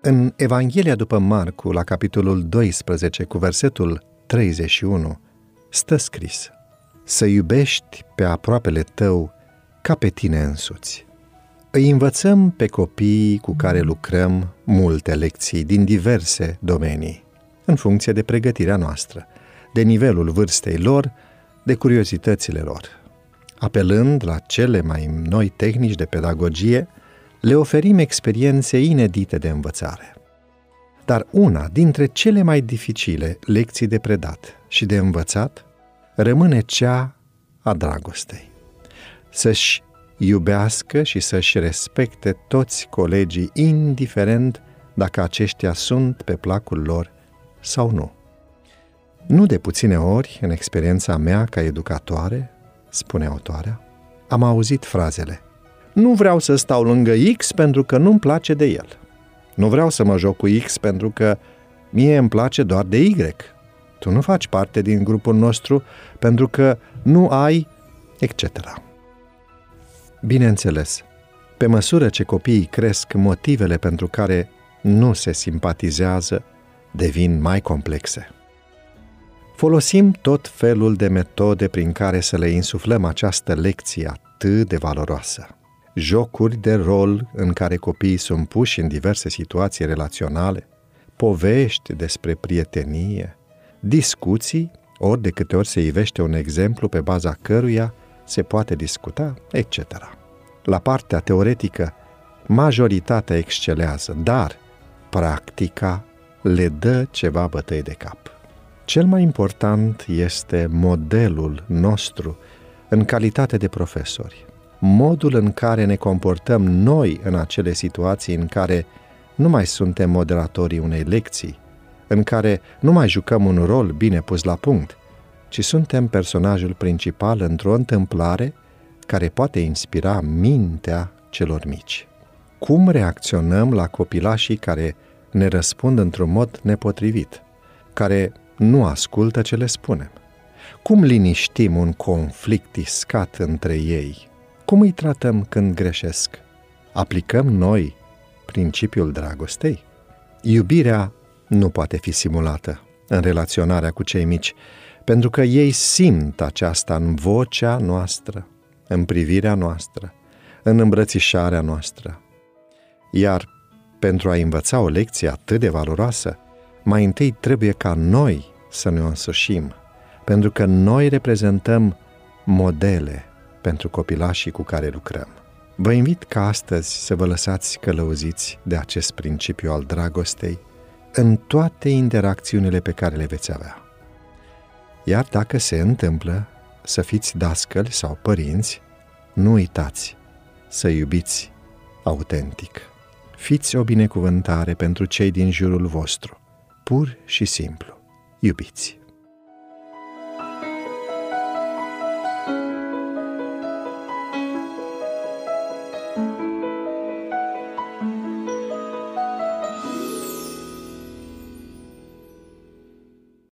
În Evanghelia după Marcu, la capitolul 12, cu versetul 31, stă scris Să iubești pe aproapele tău ca pe tine însuți. Îi învățăm pe copiii cu care lucrăm multe lecții din diverse domenii, în funcție de pregătirea noastră, de nivelul vârstei lor, de curiozitățile lor. Apelând la cele mai noi tehnici de pedagogie, le oferim experiențe inedite de învățare. Dar una dintre cele mai dificile lecții de predat și de învățat rămâne cea a dragostei. Să-și iubească și să-și respecte toți colegii, indiferent dacă aceștia sunt pe placul lor sau nu. Nu de puține ori, în experiența mea ca educatoare, spune autoarea, am auzit frazele Nu vreau să stau lângă X pentru că nu-mi place de el. Nu vreau să mă joc cu X pentru că mie îmi place doar de Y. Tu nu faci parte din grupul nostru pentru că nu ai, etc. Bineînțeles, pe măsură ce copiii cresc, motivele pentru care nu se simpatizează devin mai complexe. Folosim tot felul de metode prin care să le insuflăm această lecție atât de valoroasă. Jocuri de rol în care copiii sunt puși în diverse situații relaționale, povești despre prietenie, discuții, ori de câte ori se ivește un exemplu pe baza căruia se poate discuta, etc. La partea teoretică, majoritatea excelează, dar practica le dă ceva bătăi de cap. Cel mai important este modelul nostru în calitate de profesori. Modul în care ne comportăm noi în acele situații în care nu mai suntem moderatorii unei lecții, în care nu mai jucăm un rol bine pus la punct, ci suntem personajul principal într-o întâmplare care poate inspira mintea celor mici. Cum reacționăm la copilașii care ne răspund într-un mod nepotrivit, care nu ascultă ce le spunem? Cum liniștim un conflict iscat între ei? Cum îi tratăm când greșesc? Aplicăm noi principiul dragostei? Iubirea nu poate fi simulată în relaționarea cu cei mici, pentru că ei simt aceasta în vocea noastră, în privirea noastră, în îmbrățișarea noastră. Iar pentru a învăța o lecție atât de valoroasă, mai întâi trebuie ca noi să ne o însușim, pentru că noi reprezentăm modele pentru copilașii cu care lucrăm. Vă invit ca astăzi să vă lăsați călăuziți de acest principiu al dragostei în toate interacțiunile pe care le veți avea. Iar dacă se întâmplă să fiți dascăli sau părinți, nu uitați să iubiți autentic. Fiți o binecuvântare pentru cei din jurul vostru, pur și simplu. Iubiți!